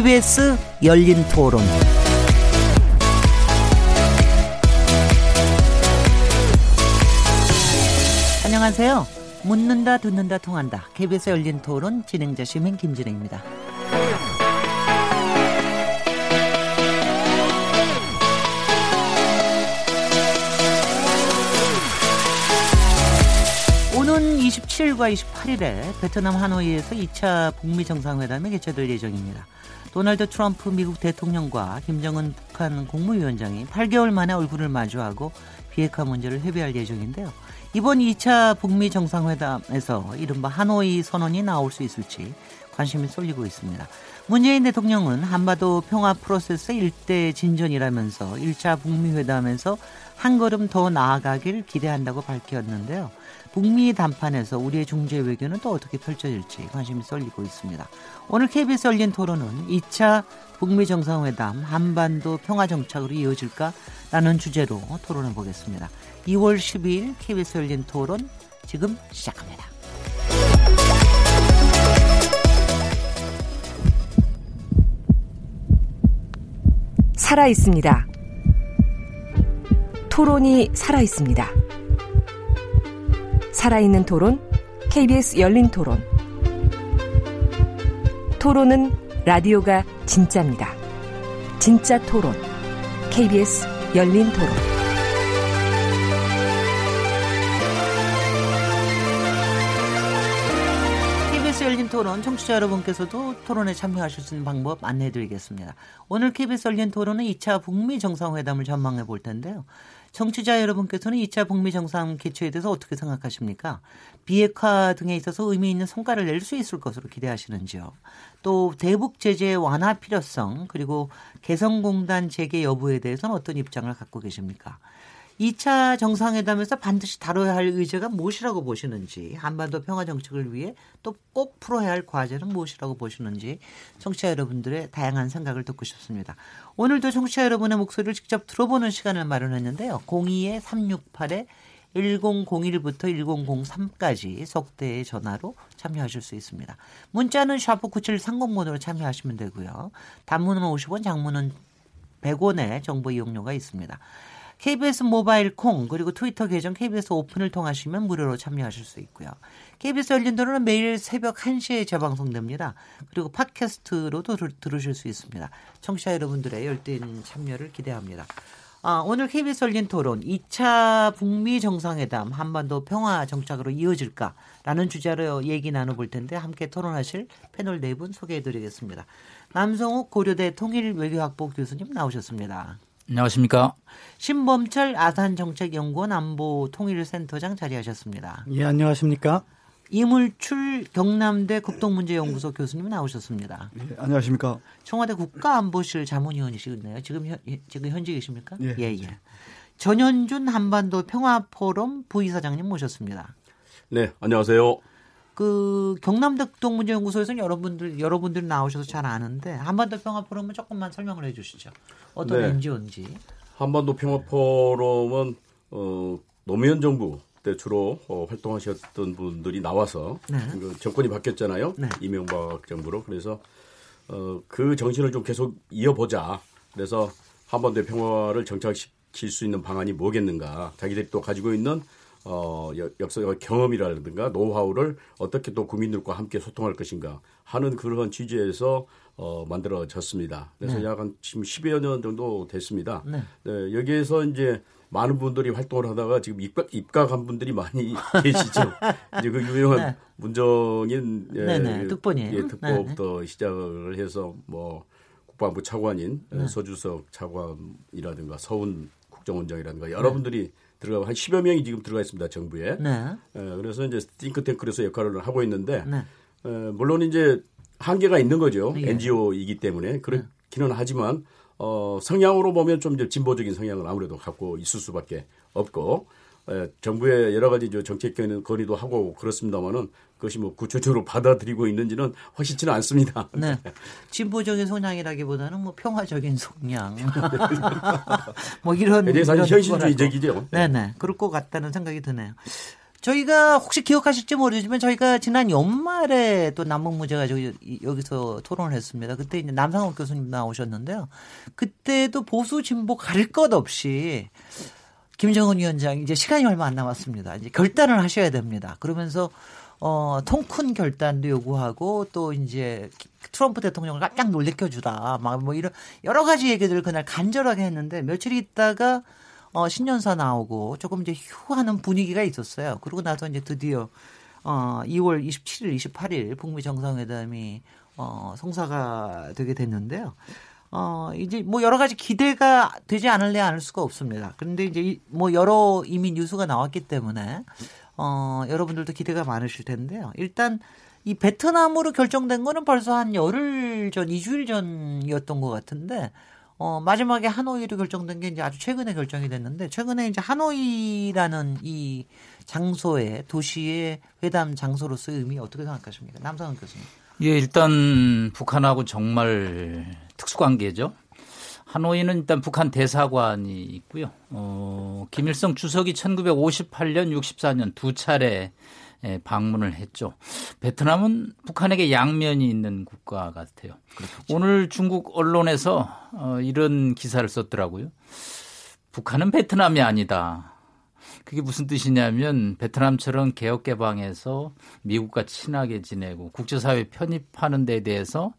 KBS 열린 토론. 안녕하세요. 묻는다, 듣는다, 통한다. KBS 열린 토론 진행자 시민 김진혜입니다. 오는 27일과 28일에 베트남 하노이에서 2차 북미 정상회담이 개최될 예정입니다. 도널드 트럼프 미국 대통령과 김정은 북한 국무위원장이 8개월 만에 얼굴을 마주하고 비핵화 문제를 협의할 예정인데요. 이번 2차 북미 정상회담에서 이른바 하노이 선언이 나올 수 있을지 관심이 쏠리고 있습니다. 문재인 대통령은 한반도 평화 프로세스 일대 진전이라면서 1차 북미 회담에서 한 걸음 더 나아가길 기대한다고 밝혔는데요. 북미 담판에서 우리의 중재 외교는 또 어떻게 펼쳐질지 관심이 쏠리고 있습니다. 오늘 KBS 열린 토론은 2차 북미 정상회담 한반도 평화 정착으로 이어질까라는 주제로 토론해 보겠습니다. 2월 12일 KBS 열린 토론 지금 시작합니다. 살아 있습니다. 토론이 살아 있습니다. 살아있는 토론, KBS 열린 토론. 토론은 라디오가 진짜입니다. 진짜 토론, KBS 열린 토론. KBS 열린 토론 청취자 여러분께서도 토론에 참여하실 수 있는 방법 안내해 드리겠습니다. 오늘 KBS 열린 토론은 2차 북미 정상회담을 전망해 볼 텐데요. 청취자 여러분께서는 2차 북미 정상 개최에 대해서 어떻게 생각하십니까? 비핵화 등에 있어서 의미 있는 성과를 낼 수 있을 것으로 기대하시는지요? 또 대북 제재 완화 필요성 그리고 개성공단 재개 여부에 대해서는 어떤 입장을 갖고 계십니까? 2차 정상회담에서 반드시 다뤄야 할 의제가 무엇이라고 보시는지, 한반도 평화 정책을 위해 또 꼭 풀어야 할 과제는 무엇이라고 보시는지 청취자 여러분들의 다양한 생각을 듣고 싶습니다. 오늘도 청취자 여러분의 목소리를 직접 들어보는 시간을 마련했는데요. 02-368에 1001부터 1003까지 속대의 전화로 참여하실 수 있습니다. 문자는 샤프 9730번으로 참여하시면 되고요. 단문은 50원, 장문은 100원의 정보 이용료가 있습니다. KBS 모바일 콩 그리고 트위터 계정 KBS 오픈을 통하시면 무료로 참여하실 수 있고요. KBS 열린 도로는 매일 새벽 1시에 재방송됩니다. 그리고 팟캐스트로도 들으실 수 있습니다. 청취자 여러분들의 열띤 참여를 기대합니다. 아, 오늘 KBS 열린 토론 2차 북미 정상회담 한반도 평화 정착으로 이어질까라는 주제로 얘기 나눠볼 텐데 함께 토론하실 패널 네 분 소개해드리겠습니다. 남성욱 고려대 통일외교학부 교수님 나오셨습니다. 안녕하십니까. 신범철 아산정책연구원 안보통일센터장 자리하셨습니다. 예, 안녕하십니까. 이물출 경남대 국동문제연구소 교수님 나오셨습니다. 예, 안녕하십니까. 청와대 국가안보실 자문위원이시겠네요. 지금 현, 지금 현재 계십니까? 예. 예, 예. 전현준 한반도 평화포럼 부이사장님 모셨습니다. 네, 안녕하세요. 그 경남대 국동문제연구소에서는 여러분들 여러분들 나오셔서 잘 아는데 한반도 평화 포럼은 조금만 설명을 해주시죠. 어떤 네. NGO인지. 한반도 평화 포럼은 어, 노무현 정부 때 주로 어, 활동하셨던 분들이 나와서 네. 그 정권이 바뀌었잖아요. 네. 이명박 정부로 그래서 어, 그 정신을 좀 계속 이어보자. 그래서 한반도의 평화를 정착시킬 수 있는 방안이 뭐겠는가. 자기들이 또 가지고 있는 어, 역- 역사적 경험이라든가 노하우를 어떻게 또 국민들과 함께 소통할 것인가 하는 그런 취지에서 어, 만들어졌습니다. 그래서 네. 약한 지금 10여 년 정도 됐습니다. 네. 네, 여기에서 이제 많은 분들이 활동을 하다가 지금 입각, 입각한 분들이 많이 계시죠. 이제 그 유명한 네. 문정인 예, 네네, 특보님. 예, 특보부터 시작을 해서 뭐 국방부 차관인 네. 서주석 차관이라든가 서훈 국정원장이라든가 여러분들이 들어가 한 10여 명이 지금 들어가 있습니다 정부에. 네. 예, 그래서 이제 띵크탱크로서 역할을 하고 있는데 네. 에, 물론 이제 한계가 있는 거죠. 예. NGO이기 때문에 그렇기는 하지만 어, 성향으로 보면 좀 이제 진보적인 성향을 아무래도 갖고 있을 수밖에 없고 에, 정부의 여러 가지 저 정책 건의- 건의도 하고 그렇습니다만은 그것이 뭐 구체적으로 받아들이고 있는지는 확실치는 않습니다. 네. 진보적인 성향이라기보다는 뭐 평화적인 성향. 뭐 이런. 이런. 현실주의적이죠. 네네. 그럴 것 같다는 생각이 드네요. 저희가 혹시 기억하실지 모르지만 저희가 지난 연말에 또 남북 문제 가지고 여기서 토론을 했습니다. 그때 이제 남상욱 교수님 나오셨는데요. 그때도 보수 진보 가릴 것 없이 김정은 위원장이 이제 시간이 얼마 안 남았습니다. 이제 결단을 하셔야 됩니다. 그러면서 어, 통큰 결단도 요구하고 또 이제 트럼프 대통령을 깜짝 놀래켜주다. 막 뭐 이런 여러 가지 얘기들을 그날 간절하게 했는데 며칠 있다가 어, 신년사 나오고 조금 이제 휴하는 분위기가 있었어요. 그러고 나서 이제 드디어 어, 2월 27일, 28일 북미 정상회담이 어, 성사가 되게 됐는데요. 어, 이제 뭐 여러 가지 기대가 되지 않을래 않을 수가 없습니다. 그런데 이제 뭐 여러 이미 뉴스가 나왔기 때문에 어, 여러분들도 기대가 많으실 텐데요. 일단 이 베트남으로 결정된 거는 벌써 한 열흘 전, 2주일 전이었던 것 같은데 어, 마지막에 하노이로 결정된 게 이제 아주 최근에 결정이 됐는데 최근에 이제 하노이라는 이 장소의 도시의 회담 장소로서의 의미 어떻게 생각하십니까? 남상은 교수님. 예, 일단 북한하고 정말 특수관계죠. 하노이는 일단 북한 대사관이 있고요. 어, 김일성 주석이 1958년, 64년 두 차례 예, 방문을 했죠. 베트남은 북한에게 양면이 있는 국가 같아요. 그렇겠죠. 오늘 중국 언론에서 어, 이런 기사를 썼더라고요. 북한은 베트남이 아니다. 그게 무슨 뜻이냐면 베트남처럼 개혁 개방해서 미국과 친하게 지내고 국제사회 편입하는 데 대해서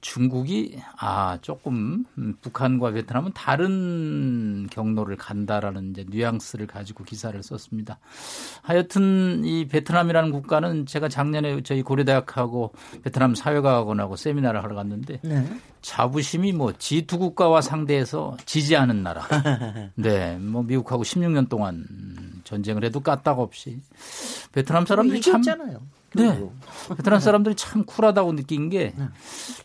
중국이 아 조금 북한과 베트남은 다른 경로를 간다라는 이제 뉘앙스를 가지고 기사를 썼습니다. 하여튼 이 베트남이라는 국가는 제가 작년에 저희 고려대학하고 베트남 사회과학원하고 세미나를 하러 갔는데 네. 자부심이 뭐 G2 국가와 상대해서 지지 않은 나라. 네, 뭐 미국하고 16년 동안 전쟁을 해도 까딱 없이 베트남 사람들이 참 네. 베트남 사람들이 참 쿨하다고 느낀 게 네.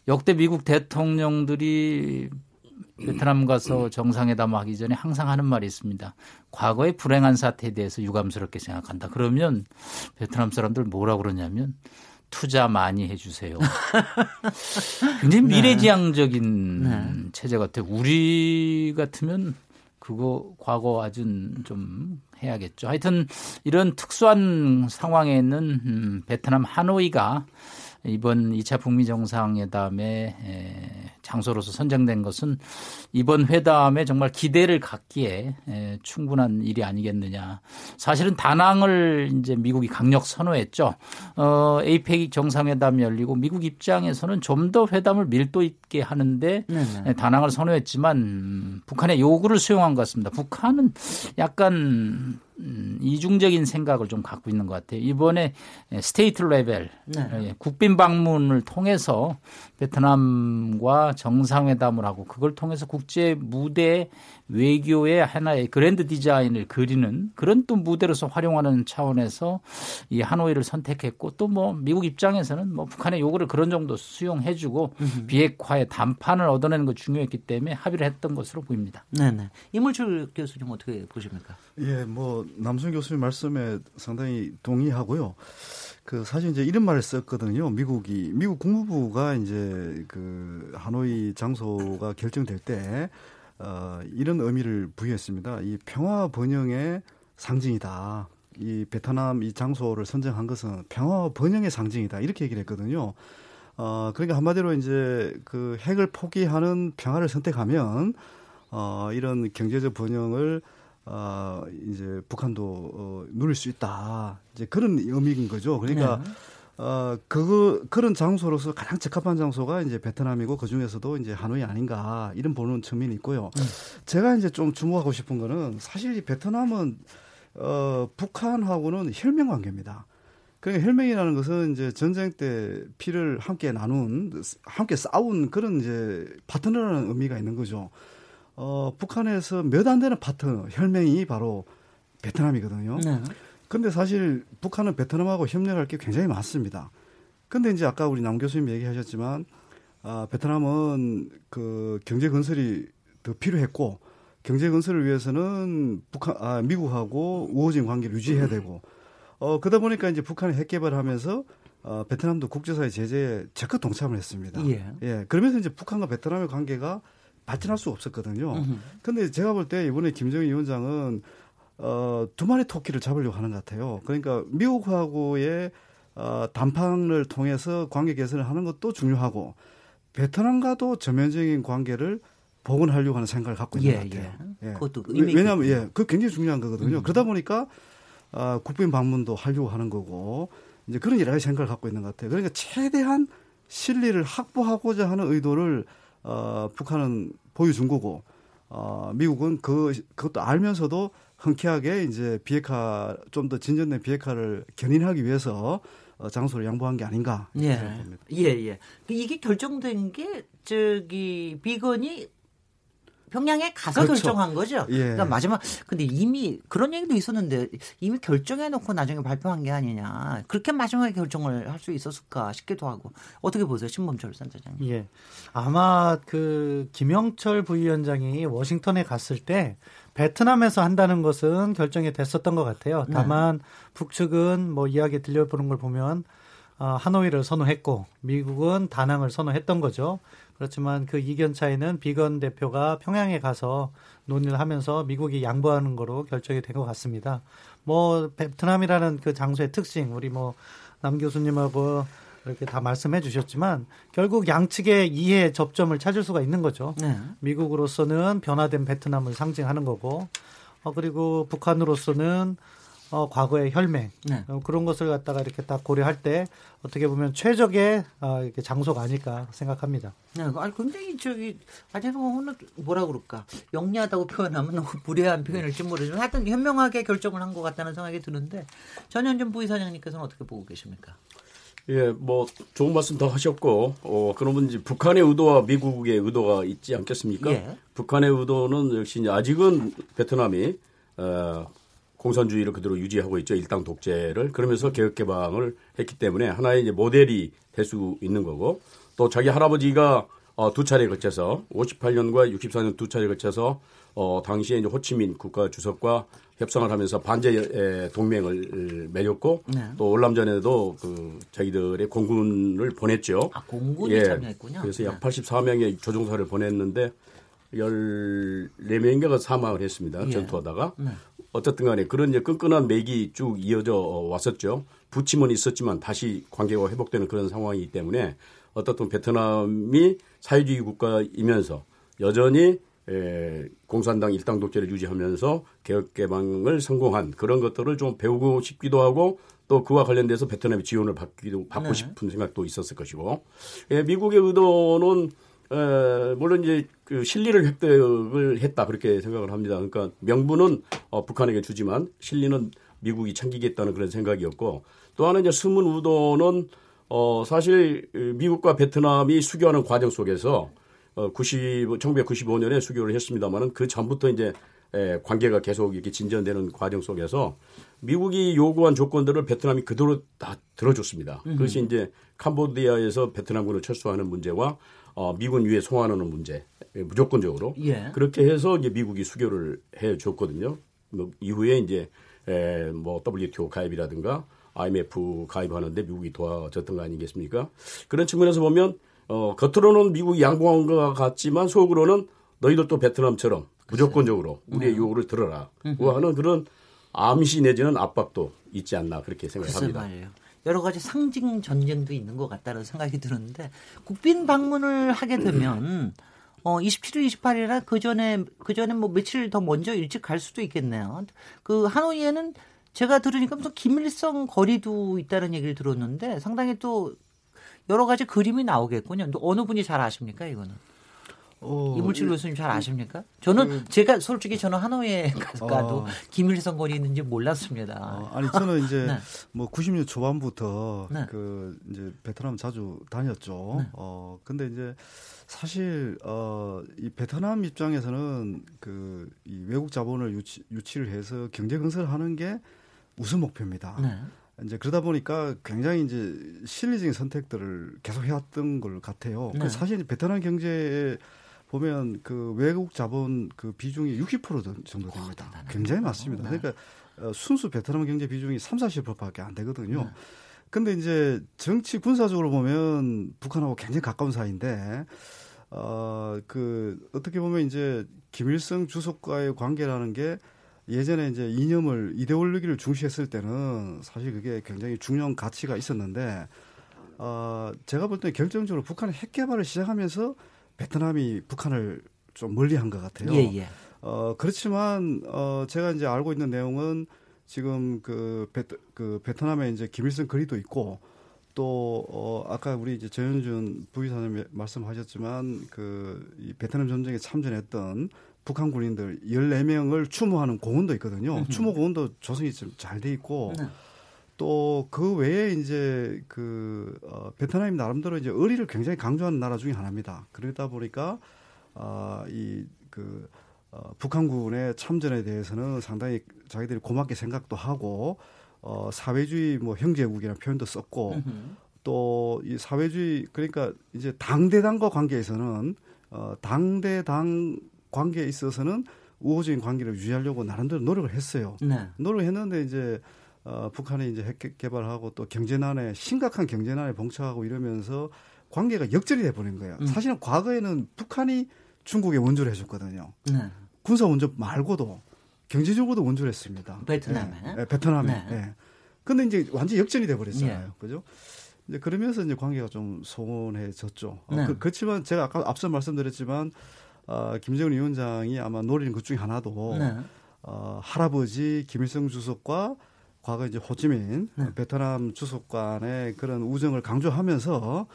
역대 미국 대통령들이 베트남 가서 정상회담 하기 전에 항상 하는 말이 있습니다. 과거의 불행한 사태에 대해서 유감스럽게 생각한다. 그러면 베트남 사람들 뭐라 그러냐면 투자 많이 해주세요. 굉장히 네. 미래지향적인 네. 체제 같아요. 우리 같으면 그거 과거 아주 좀 해야겠죠. 하여튼 이런 특수한 상황에 있는 음, 베트남 하노이가 이번 2차 북미 정상회담의 장소로서 선정된 것은 이번 회담에 정말 기대를 갖기에 충분한 일이 아니겠느냐. 사실은 다낭을 이제 미국이 강력 선호했죠. 어, 에이펙 정상회담이 열리고 미국 입장에서는 좀 더 회담을 밀도 있게 하는데 네네. 다낭을 선호했지만 음, 북한의 요구를 수용한 것 같습니다. 북한은 약간 음, 이중적인 생각을 좀 갖고 있는 것 같아요. 이번에 state level 네. 예, 국빈 방문을 통해서 베트남과 정상회담을 하고 그걸 통해서 국제 무대 외교의 하나의 그랜드 디자인을 그리는 그런 또 무대로서 활용하는 차원에서 이 하노이를 선택했고 또 뭐 미국 입장에서는 뭐 북한의 요구를 그런 정도 수용해주고 비핵화의 담판을 얻어내는 거 중요했기 때문에 합의를 했던 것으로 보입니다. 네네. 이물철 교수님 어떻게 보십니까? 예, 뭐 남순 교수님 말씀에 상당히 동의하고요. 그 사실 이제 이런 말을 썼거든요. 미국이 미국 국무부가 이제 그 하노이 장소가 결정될 때 어, 이런 의미를 부여했습니다. 이 평화 번영의 상징이다. 이 베트남 이 장소를 선정한 것은 평화 번영의 상징이다. 이렇게 얘기를 했거든요. 어, 그러니까 한마디로 이제 그 핵을 포기하는 평화를 선택하면 어, 이런 경제적 번영을 어, 이제 북한도 어, 누릴 수 있다. 이제 그런 의미인 거죠. 그러니까 네. 어, 그, 그런 장소로서 가장 적합한 장소가 이제 베트남이고 그 중에서도 이제 하노이 아닌가 이런 보는 측면이 있고요. 음. 제가 이제 좀 주목하고 싶은 거는 사실 이 베트남은 어, 북한하고는 혈맹 관계입니다. 그러니까 혈맹이라는 것은 이제 전쟁 때 피를 함께 나눈, 함께 싸운 그런 이제 파트너라는 의미가 있는 거죠. 어, 북한에서 몇 안 되는 파트너, 혈맹이 바로 베트남이거든요. 네. 근데 사실 북한은 베트남하고 협력할 게 굉장히 많습니다. 근데 이제 아까 우리 남 교수님 얘기하셨지만 아, 베트남은 그 경제 건설이 더 필요했고 경제 건설을 위해서는 북한 아, 미국하고 우호적 관계를 유지해야 되고 어 그러다 보니까 이제 북한이 핵 개발하면서 어, 베트남도 국제사회 제재에 적극 동참을 했습니다. 예. 예. 그러면서 이제 북한과 베트남의 관계가 발전할 수 없었거든요. 그런데 제가 볼 때 이번에 김정일 위원장은 어, 두 마리 토끼를 잡으려고 하는 것 같아요. 그러니까 미국하고의 어,談판을 통해서 관계 개선을 하는 것도 중요하고 베트남과도 전면적인 관계를 복원하려고 하는 생각을 갖고 있는 예, 것 같아요. 예. 그것도 의미 왜냐하면 있겠군요. 예, 그 굉장히 중요한 거거든요. 음. 그러다 보니까 아, 국빈 방문도 하려고 하는 거고 이제 그런 여러 가지 생각을 갖고 있는 것 같아요. 그러니까 최대한 실리를 확보하고자 하는 의도를 어, 북한은 보여준 거고 어, 미국은 그 그것도 알면서도 흔쾌하게 이제 비핵화 좀 더 진전된 비핵화를 견인하기 위해서 어, 장소를 양보한 게 아닌가 예. 생각합니다. 예, 예. 이게 결정된 게 저기 비건이 평양에 가서 그렇죠. 결정한 거죠. 예. 그러니까 마지막 근데 이미 그런 얘기도 있었는데 이미 결정해 놓고 나중에 발표한 게 아니냐. 그렇게 마지막에 결정을 할 수 있었을까 싶기도 하고. 어떻게 보세요? 신범철 센터장님. 예. 아마 그 김영철 부위원장이 워싱턴에 갔을 때 베트남에서 한다는 것은 결정이 됐었던 것 같아요. 네. 다만 북측은 뭐 이야기 들려보는 걸 보면 어, 하노이를 선호했고 미국은 다낭을 선호했던 거죠. 그렇지만 그 이견 차이는 비건 대표가 평양에 가서 논의를 하면서 미국이 양보하는 거로 결정이 된 것 같습니다. 뭐 베트남이라는 그 장소의 특징 우리 뭐 남 교수님하고 이렇게 다 말씀해 주셨지만 결국 양측의 이해 접점을 찾을 수가 있는 거죠. 네. 미국으로서는 변화된 베트남을 상징하는 거고, 어, 그리고 북한으로서는 어, 과거의 혈맹 네. 어, 그런 것을 갖다가 이렇게 딱 고려할 때 어떻게 보면 최적의 어, 이렇게 장소가 아닐까 생각합니다. 네, 아니 굉장히 저기 아주 오늘 뭐라 그럴까 영리하다고 표현하면 너무 무례한 표현일지 모르지만 하여튼 현명하게 결정을 한 것 같다는 생각이 드는데 전현준 부의사장님께서는 어떻게 보고 계십니까? 예, 뭐 좋은 말씀 더 하셨고, 어, 그러면 이제 북한의 의도와 미국의 의도가 있지 않겠습니까? 예. 북한의 의도는 역시 이제 아직은 베트남이 어, 공산주의를 그대로 유지하고 있죠. 일당 독재를 그러면서 개혁 개방을 했기 때문에 하나의 이제 모델이 될 수 있는 거고, 또 자기 할아버지가 어, 두 차례 거쳐서 58년과 64년 두 차례 거쳐서 어, 당시에 이제 호치민 국가 주석과 협상을 하면서 반제 에, 동맹을 맺었고 네. 또 월남전에도 그 자기들의 공군을 보냈죠. 아 공군이 참여했군요. 그래서 약 네. 84명의 조종사를 보냈는데 14명인가가 사망을 했습니다. 예. 전투하다가. 네. 어쨌든 간에 그런 이제 끈끈한 맥이 쭉 이어져 왔었죠. 부침은 있었지만 다시 관계가 회복되는 그런 상황이기 때문에 어떻든 베트남이 사회주의 국가이면서 여전히 에, 공산당 일당 독재를 유지하면서 개혁 개방을 성공한 그런 것들을 좀 배우고 싶기도 하고 또 그와 관련돼서 베트남이 지원을 받기도 받고 네. 싶은 생각도 있었을 것이고 예, 미국의 의도는 에, 물론 이제 그 실리를 획득을 했다 그렇게 생각을 합니다. 그러니까 명분은 어, 북한에게 주지만 실리는 미국이 챙기겠다는 그런 생각이었고 또 하나 이제 숨은 의도는 어, 사실 미국과 베트남이 수교하는 과정 속에서 어, 90, 1995년에 수교를 했습니다만은 그 전부터 이제 에, 관계가 계속 이렇게 진전되는 과정 속에서 미국이 요구한 조건들을 베트남이 그대로 다 들어줬습니다. 그것이 이제 캄보디아에서 베트남군을 철수하는 문제와 어, 미군 위에 송환하는 문제 에, 무조건적으로 예. 그렇게 해서 이제 미국이 수교를 해 줬거든요. 뭐 이후에 이제 에, 뭐 WTO 가입이라든가 IMF 가입하는데 미국이 도와줬던 거 아니겠습니까? 그런 측면에서 보면 어, 겉으로는 미국이 양보한 것 같지만 속으로는 너희들도 베트남처럼 무조건적으로 우리의 네. 요구를 들어라. 고 하는 그런 암시 내지는 압박도 있지 않나 그렇게 생각합니다. 여러 가지 상징 전쟁도 있는 것 같다는 생각이 드는데 국빈 방문을 하게 되면 어 27일, 28일이라 그 전에 그 전에 뭐 며칠 더 먼저 일찍 갈 수도 있겠네요. 그 하노이에는 제가 들으니까 무슨 김일성 거리도 있다는 얘기를 들었는데 상당히 또 여러 가지 그림이 나오겠군요. 또 어느 분이 잘 아십니까 이거는? 어, 이물질 교수님 잘 아십니까? 저는 제가 솔직히 저는 하노이에 가도 어. 김일성 거리 있는지 몰랐습니다. 어, 아니 저는 이제 네. 뭐 90년 초반부터 네. 그 이제 베트남 자주 다녔죠. 어 근데 이제 사실 어이 베트남 입장에서는 그 이 외국 자본을 유치, 유치를 해서 경제 건설을 하는 게 우선 목표입니다. 네. 이제 그러다 보니까 굉장히 이제 실리적인 선택들을 계속 해왔던 걸 같아요. 네. 그 사실 베트남 경제에 보면 그 외국 자본 그 비중이 60% 정도 됩니다. 굉장히 많습니다. 네. 그러니까 어, 순수 베트남 경제 비중이 3, 40%밖에 안 되거든요. 네. 근데 이제 정치 군사적으로 보면 북한하고 굉장히 가까운 사이인데 어, 그 어떻게 보면 이제 김일성 주석과의 관계라는 게 예전에 이제 이념을 이데올로기를 중시했을 때는 사실 그게 굉장히 중요한 가치가 있었는데 어, 제가 볼 때 결정적으로 북한의 핵 개발을 시작하면서 베트남이 북한을 좀 멀리한 것 같아요. 예, 예. 어, 그렇지만 어, 제가 이제 알고 있는 내용은 지금 그, 베트, 그 베트남에 이제 김일성 거리도 있고 또 어, 아까 우리 이제 전현준 부의사님 말씀하셨지만 그이 베트남 전쟁에 참전했던 북한 군인들 14명을 추모하는 공원도 있거든요. 추모 공원도 조성이 좀 잘 돼 있고 네. 또 그 외에 이제 그 어, 베트남이 나름대로 이제 의리를 굉장히 강조하는 나라 중에 하나입니다. 그러다 보니까 아, 이그 어, 북한군의 참전에 대해서는 상당히 자기들이 고맙게 생각도 하고 어, 사회주의 뭐 형제국이라는 표현도 썼고 또 이 사회주의 그러니까 이제 당대당과 관계에서는 어, 당대당 관계에 있어서는 우호적인 관계를 유지하려고 나름대로 노력을 했어요. 네. 노력을 했는데 이제 어, 북한이 이제 핵 개- 개발하고 또 경제난에 심각한 경제난에 봉착하고 이러면서 관계가 역전이 돼 버린 거예요. 음. 사실은 과거에는 북한이 중국에 원조를 해줬거든요. 네. 군사 원조 말고도 경제적으로도 원조를 했습니다. 베트남에? 예, 예, 베트남에. 네. 예. 근데 이제 완전 히 역전이 돼 버렸잖아요. 예. 그죠? 이제 그러면서 이제 관계가 좀 소원해졌죠. 어, 네. 그, 그렇지만 제가 아까 앞서 말씀드렸지만 어, 김정은 위원장이 아마 노리는 것 중에 하나도 네. 어, 할아버지 김일성 주석과 과거 이제 호찌민 네. 베트남 주석 간의 그런 우정을 강조하면서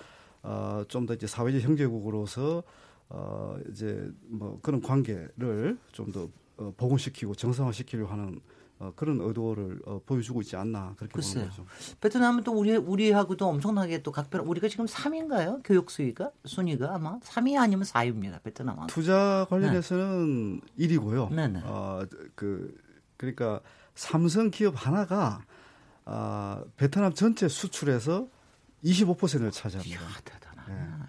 어, 좀 더 이제 사회적 형제국으로서 어, 이제 뭐 그런 관계를 좀더 어, 복원시키고 정상화시키려고 하는 어, 그런 의도를 어, 보여주고 있지 않나 그렇게 글쎄요. 보는 거죠. 베트남은 또 우리 우리하고도 엄청나게 또 각별 우리가 지금 3위인가요? 교육 수위가 순위가 아마 3위 아니면 4위입니다. 베트남은. 투자 관련해서는 일 1위고요. 네, 네. 어, 그 그러니까 삼성 기업 하나가 아, 베트남 전체 수출에서 25%를 차지합니다. 이야, 대단하네.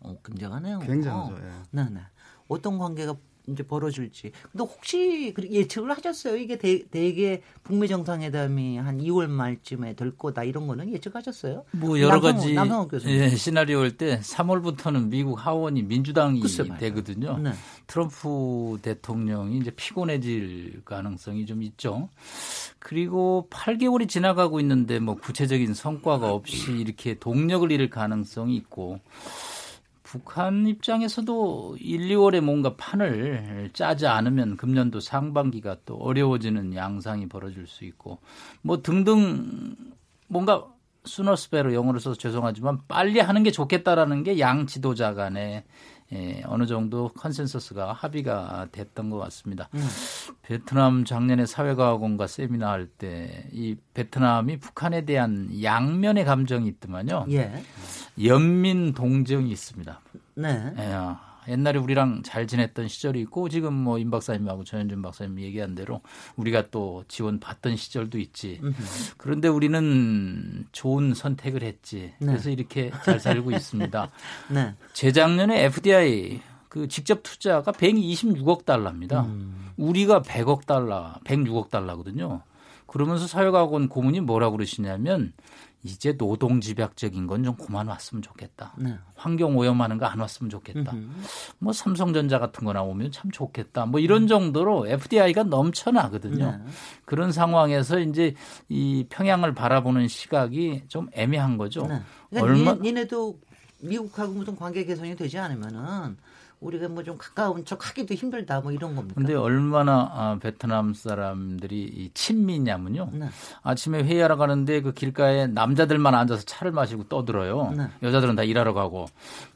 어, 굉장하네요. 굉장하죠. 어. 예. 네 네. 어떤 관계가 이제 벌어질지. 근데 혹시 그 예측을 하셨어요? 이게 대, 대개 북미 정상회담이 한 2월 말쯤에 될 거다 이런 거는 예측하셨어요? 뭐 여러 남성호- 가지 남성호 교수님. 예, 시나리오일 때 3월부터는 미국 하원이 민주당이. 되거든요. 네. 트럼프 대통령이 이제 피곤해질 가능성이 좀 있죠. 그리고 8개월이 지나가고 있는데 뭐 구체적인 성과가 없이 이렇게 동력을 잃을 가능성이 있고 북한 입장에서도 1, 2월에 뭔가 판을 짜지 않으면 금년도 상반기가 또 어려워지는 양상이 벌어질 수 있고 뭐 등등 뭔가 sooner is better로 영어로 써서 죄송하지만 빨리 하는 게 좋겠다라는 게 양 지도자 간에 예, 어느 정도 컨센서스가 합의가 됐던 것 같습니다. 베트남 작년에 사회과학원과 세미나 할 때 이 베트남이 북한에 대한 양면의 감정이 있더만요. 예. 연민 동정이 있습니다. 네. 예, 옛날에 우리랑 잘 지냈던 시절이 있고 지금 뭐 임 박사님하고 전현준 박사님 얘기한 대로 우리가 또 지원 받던 시절도 있지. 그런데 우리는 좋은 선택을 했지. 그래서 이렇게 잘 살고 있습니다. 네. 재작년에 FDI 그 직접 투자가 126억 달러입니다. 우리가 100억 달러, 106억 달러거든요. 그러면서 사회과학원 고문이 뭐라고 그러시냐면 이제 노동 집약적인 건 좀 그만 왔으면 좋겠다. 네. 환경 오염하는 거 안 왔으면 좋겠다. 뭐 삼성전자 같은 거 나오면 참 좋겠다. 뭐 이런 정도로 FDI가 넘쳐나거든요. 네. 그런 상황에서 이제 이 평양을 바라보는 시각이 좀 애매한 거죠. 네. 그러니까 얼마 니, 니네도 미국하고 무슨 관계 개선이 되지 않으면은 우리가 뭐 좀 가까운 척 하기도 힘들다 뭐 이런 겁니까? 근데 얼마나 아, 베트남 사람들이 이 친미냐면요. 네. 아침에 회의하러 가는데 그 길가에 남자들만 앉아서 차를 마시고 떠들어요. 네. 여자들은 다 일하러 가고.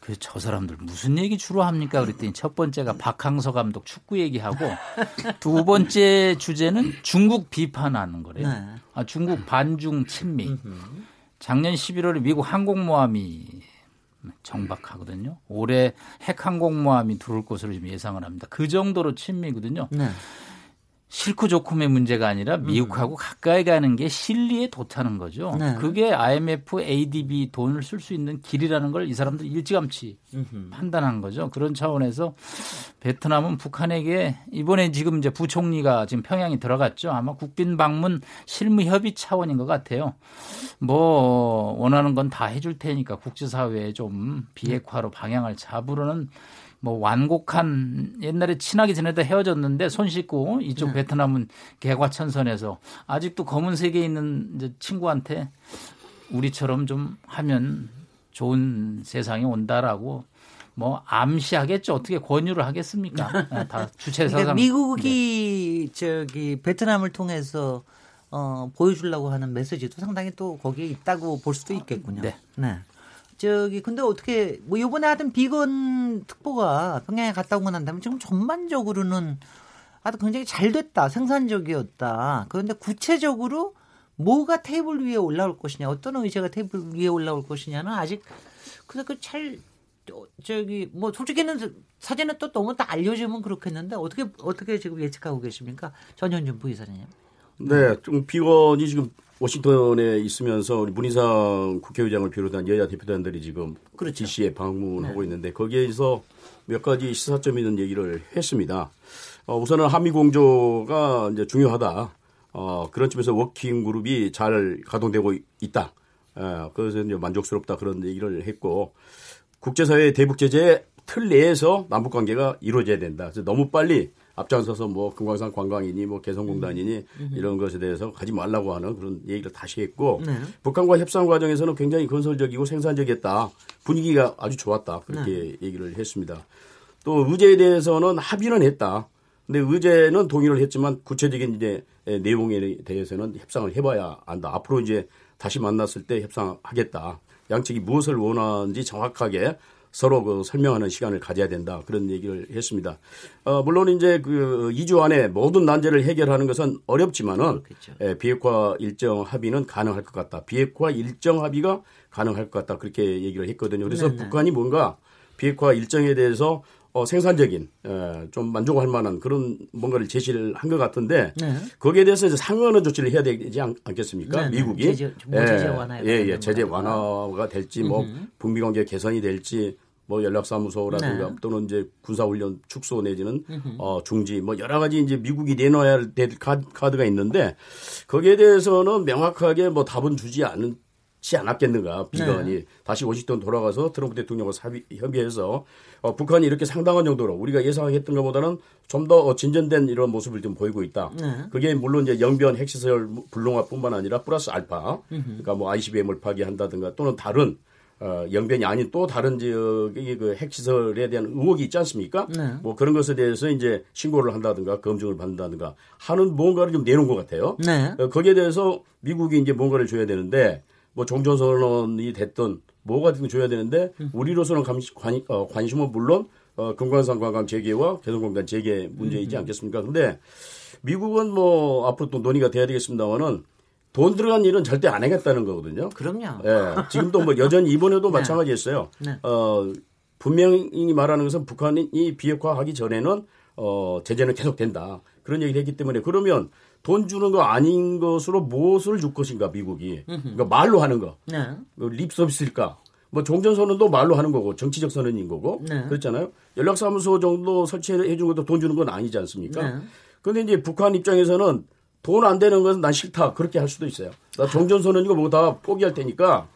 그 저 사람들 무슨 얘기 주로 합니까? 그랬더니 첫 번째가 박항서 감독 축구 얘기하고 두 번째 주제는 중국 비판하는 거래요. 네. 아, 중국 반중 친미. 작년 11월에 미국 항공모함이 정박하거든요. 올해 핵 항공모함이 들어올 것으로 지금 예상을 합니다. 그 정도로 친미거든요. 네. 싫고 좋고의 문제가 아니라 미국하고 가까이 가는 게 실리에 돋하는 거죠. 음. 네. 그게 IMF, ADB 돈을 쓸 수 있는 길이라는 걸 이 사람들 일찌감치 판단한 거죠. 그런 차원에서 베트남은 북한에게 이번에 지금 이제 부총리가 지금 평양에 들어갔죠. 아마 국빈 방문 실무 협의 차원인 것 같아요. 뭐 원하는 건 다 해줄 테니까 국제사회에 좀 비핵화로 방향을 잡으려는 뭐 완곡한 옛날에 친하게 지내다 헤어졌는데 손 씻고 이쪽 네. 베트남은 개과천선해서 아직도 검은 세계에 있는 친구한테 우리처럼 좀 하면 좋은 세상이 온다라고 뭐 암시하겠죠. 어떻게 권유를 하겠습니까? 예, 다 주체 그러니까. 미국이 네. 저기 베트남을 통해서 어, 보여주려고 하는 메시지도 상당히 또 거기에 있다고 볼 수도 있겠군요. 네. 저기 근데 어떻게 뭐 이번에 하던 비건 특보가 평양에 갔다 오고 난 다음에 지금 전반적으로는 아주 굉장히 잘 됐다. 생산적이었다. 그런데 구체적으로 뭐가 테이블 위에 올라올 것이냐 어떤 의제가 테이블 위에 올라올 것이냐는 아직 그래서 그잘 저기 뭐 솔직히는 사진은 또 너무 다 알려주면 그렇겠는데 어떻게 어떻게 지금 예측하고 계십니까? 전현준 부이사님? 네, 좀 비건이 지금 워싱턴에 있으면서 우리 문희상 국회의장을 비롯한 여야 대표단들이 지금 그렇죠. DC에 방문하고 있는데 거기에서 몇 가지 시사점 있는 얘기를 했습니다. 어, 우선은 한미 공조가 이제 중요하다. 어, 그런 점에서 working group이 잘 가동되고 있다. 어, 그래서 이제 만족스럽다 그런 얘기를 했고 국제사회 대북 제재 틀 내에서 남북 관계가 이루어져야 된다. 그래서 너무 빨리 앞장서서 뭐 금강산 관광이니 뭐 개성공단이니 이런 것에 대해서 가지 말라고 하는 그런 얘기를 다시 했고 네. 북한과 협상 과정에서는 굉장히 건설적이고 생산적이었다. 분위기가 아주 좋았다. 그렇게 얘기를 했습니다. 또 의제에 대해서는 합의는 했다. 근데 의제는 동의를 했지만 구체적인 이제 내용에 대해서는 협상을 해봐야 안다. 앞으로 이제 다시 만났을 때 협상하겠다. 양측이 무엇을 원하는지 정확하게 서로 그 설명하는 시간을 가져야 된다. 그런 얘기를 했습니다. 어, 물론 이제 그 2주 안에 모든 난제를 해결하는 것은 어렵지만은 그렇겠죠. 예, 비핵화 일정 합의는 가능할 것 같다. 비핵화 일정 합의가 가능할 것 같다. 그렇게 얘기를 했거든요. 그래서 네네. 북한이 뭔가 비핵화 일정에 대해서 어, 생산적인 에, 좀 만족할 만한 그런 뭔가를 제시를 한 것 같은데 네. 거기에 대해서 이제 상응하는 조치를 해야 되지 않, 겠습니까 네네. 미국이 제재- 뭐 제재 완화에 예, 예, 관련된 제재. 완화가 될지 뭐 북미 관계 개선이 될지 뭐 연락사무소라든가 네. 또는 이제 군사훈련 축소 내지는 어, 중지 뭐 여러 가지 이제 미국이 내놔야 될 카- 카드가 있는데 거기에 대해서는 명확하게 뭐 답은 주지 않은 지 않았겠는가 비건이 다시 워싱턴 돌아가서 트럼프 대통령과 사비, 협의해서 어, 북한이 이렇게 상당한 정도로 우리가 예상했던 것보다는 좀 더 진전된 이런 모습을 좀 보이고 있다. 네. 그게 물론 이제 영변 핵시설 불능화뿐만 아니라 플러스 알파, 그러니까 뭐 ICBM을 파괴한다든가 또는 다른 어, 영변이 아닌 또 다른 지역의 그 핵시설에 대한 의혹이 있지 않습니까? 네. 뭐 그런 것에 대해서 이제 신고를 한다든가 검증을 받는다든가 하는 뭔가를 좀 내놓은 것 같아요. 네. 어, 거기에 대해서 미국이 이제 뭔가를 줘야 되는데 뭐 종전선언이 됐든 뭐가 됐든 줘야 되는데 우리로서는 감, 관, 어, 관심은 물론 어, 금관산 관광 재개와 개성공단 재개 문제이지 않겠습니까? 근데 미국은 뭐 앞으로 또 논의가 돼야 되겠습니다만은 돈 들어간 일은 절대 안 하겠다는 거거든요. 그럼요. 예, 지금도 뭐 여전히 이번에도 네. 마찬가지였어요. 네. 어, 분명히 말하는 것은 북한이 비핵화하기 전에는 어, 제재는 계속된다. 그런 얘기를 했기 때문에 그러면 돈 주는 거 아닌 것으로 무엇을 줄 것인가 미국이 그러니까 말로 하는 거, 네. 뭐립 서비스일까? 뭐 종전 선언도 말로 하는 거고 정치적 선언인 거고 네. 그렇잖아요. 연락사무소 정도 설치해 준 것도 돈 주는 건 아니지 않습니까? 네. 근데 이제 북한 입장에서는 돈 안 되는 것은 난 싫다 그렇게 할 수도 있어요. 나 종전 선언이고 뭐 다 포기할 테니까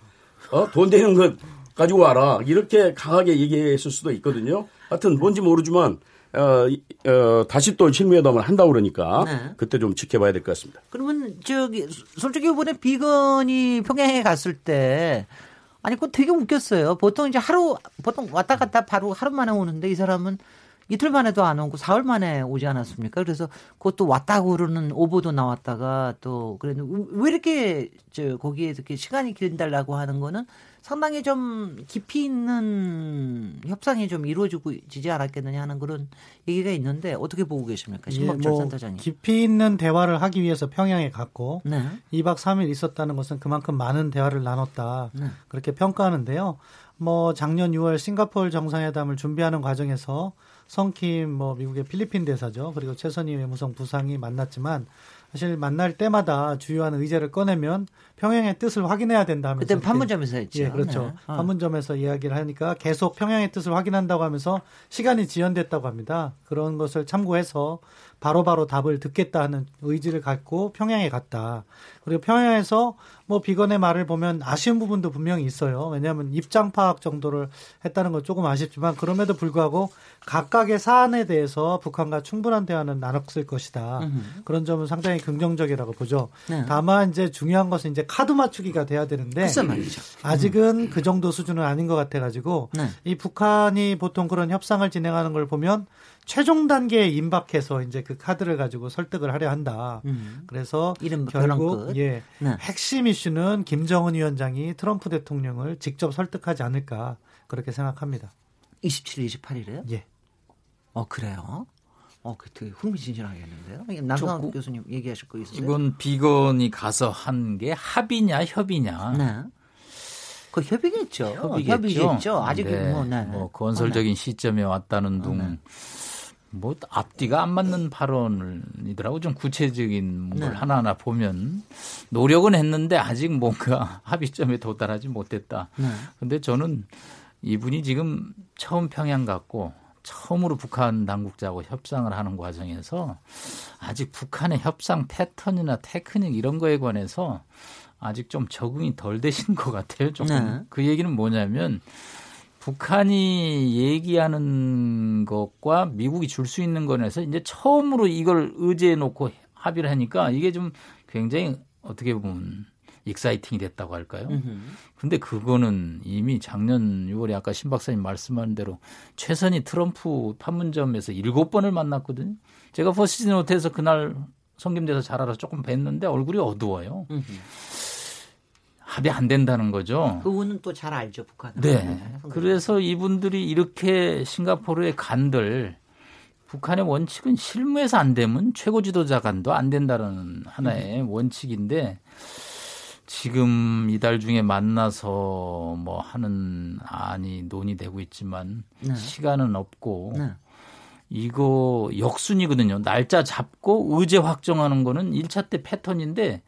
어? 돈 되는 것 가지고 와라 이렇게 강하게 얘기했을 수도 있거든요. 하여튼 뭔지 모르지만 어, 이- 어, 다시 또 실무회담을 한다고 그러니까 네. 그때 좀 지켜봐야 될 것 같습니다. 그러면 저기 솔직히 이번에 비건이 평양에 갔을 때 아니 그거 되게 웃겼어요. 보통 이제 하루 보통 왔다 갔다 바로 하루 만에 오는데 이 사람은 이틀 만에도 안 오고 사흘 만에 오지 않았습니까? 그래서 그것도 왔다고 그러는 오보도 나왔다가 또 그래 왜 이렇게 저 거기에 이렇게 시간이 길달라고 하는 거는 상당히 좀 깊이 있는 협상이 좀 이루어지고 지지 않았겠느냐 하는 그런 얘기가 있는데 어떻게 보고 계십니까? 신범철 뭐 센터장님. 깊이 있는 대화를 하기 위해서 평양에 갔고 네. 2박 3일 있었다는 것은 그만큼 많은 대화를 나눴다. 네. 그렇게 평가하는데요. 뭐 작년 6월 싱가포르 정상회담을 준비하는 과정에서 성킴 뭐 미국의 필리핀 대사죠. 그리고 최선희 외무성 부상이 만났지만 사실 만날 때마다 주요한 의제를 꺼내면 평양의 뜻을 확인해야 된다 하면서 그때 판문점에서 했죠. 예, 그렇죠. 네. 어. 판문점에서 이야기를 하니까 계속 평양의 뜻을 확인한다고 하면서 시간이 지연됐다고 합니다. 그런 것을 참고해서 바로 바로 답을 듣겠다 하는 의지를 갖고 평양에 갔다. 그리고 평양에서 뭐 비건의 말을 보면 아쉬운 부분도 분명히 있어요. 왜냐하면 입장 파악 정도를 했다는 건 조금 아쉽지만 그럼에도 불구하고 각각의 사안에 대해서 북한과 충분한 대화는 나눴을 것이다. 그런 점은 상당히 긍정적이라고 보죠. 네. 다만 이제 중요한 것은 이제 카드 맞추기가 돼야 되는데. 아직은 그 정도 수준은 아닌 것 같아가지고 네. 이 북한이 보통 그런 협상을 진행하는 걸 보면 최종 단계에 임박해서 이제 그 카드를 가지고 설득을 하려 한다. 음. 그래서 결국. 예 네. 핵심 이슈는 김정은 위원장이 트럼프 대통령을 직접 설득하지 않을까 그렇게 생각합니다. 27일, 28일에요? 예. 어 그래요? 어, 그 되게 흥미진진하겠는데요. 저- 교수님 얘기하실 거 있으세요? 이건 비건이 가서 한 게 합의냐 협의냐. 네. 그 협의겠죠. 협의겠죠. 협의겠죠. 아직 네, 뭐, 네. 뭐 건설적인 시점에 왔다는 둥. 뭐 앞뒤가 안 맞는 발언이더라고 좀 구체적인 걸 네. 하나하나 보면 노력은 했는데 아직 뭔가 합의점에 도달하지 못했다. 네. 근데 저는 이분이 지금 처음 평양 갔고 처음으로 북한 당국자하고 협상을 하는 과정에서 아직 북한의 협상 패턴이나 테크닉 이런 거에 관해서 아직 좀 적응이 덜 되신 것 같아요. 조금. 네. 그 얘기는 뭐냐면 북한이 얘기하는 것과 미국이 줄 수 있는 거에서 이제 처음으로 이걸 의제해 놓고 합의를 하니까 이게 좀 굉장히 어떻게 보면 exciting이 됐다고 할까요? 음흠. 근데 그거는 이미 작년 6월에 아까 신 박사님 말씀하신 대로 최선희 트럼프 판문점에서 일곱 번을 만났거든요. 제가 포시즌 호텔에서 그날 성김 대사 잘 알아서 조금 뵀는데 얼굴이 어두워요. 음흠. 합의 안 된다는 거죠. 그분은 또 잘 알죠, 북한은. 네. 그래서 이분들이 이렇게 싱가포르에 간들 북한의 원칙은 실무에서 안 되면 최고 지도자 간도 안 된다는 하나의 원칙인데 지금 이달 중에 만나서 뭐 하는 안이 논의되고 있지만 네. 시간은 없고 네. 이거 역순이거든요. 날짜 잡고 의제 확정하는 거는 1차 때 패턴인데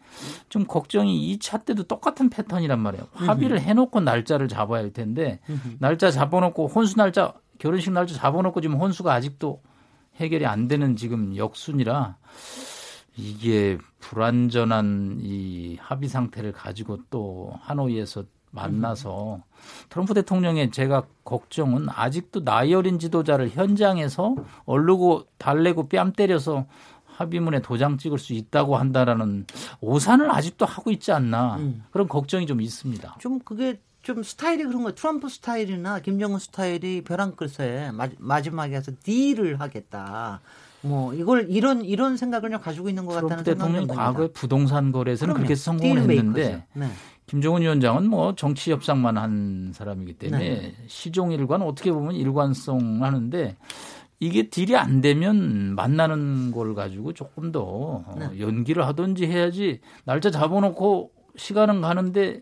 좀 걱정이 2차 때도 똑같은 패턴이란 말이에요. 합의를 해놓고 날짜를 잡아야 할 텐데 날짜 잡아놓고 혼수 날짜 결혼식 날짜 잡아놓고 지금 혼수가 아직도 해결이 안 되는 지금 역순이라 이게 불완전한 이 합의 상태를 가지고 또 하노이에서 만나서 트럼프 대통령의 제가 걱정은 아직도 나이 어린 지도자를 현장에서 얼르고 달래고 뺨 때려서 합의문에 도장 찍을 수 있다고 한다라는 오산을 아직도 하고 있지 않나 음. 그런 걱정이 좀 있습니다. 좀 그게 좀 스타일이 그런 거 트럼프 스타일이나 김정은 스타일이 벼랑 끝에 마, 마지막에 가서 딜을 하겠다. 뭐 이걸 이런 이런 생각을 가지고 있는 것 같다는 생각이 대통령. 과거에 부동산 거래에서는 그럼요. 그렇게 성공을 딜 했는데. 네. 김정은 위원장은 뭐 정치 협상만 한 사람이기 때문에 네. 시종 일관 어떻게 보면 일관성 하는데 이게 딜이 안 되면 만나는 걸 가지고 조금 더 어, 네. 연기를 하든지 해야지 날짜 잡아놓고 시간은 가는데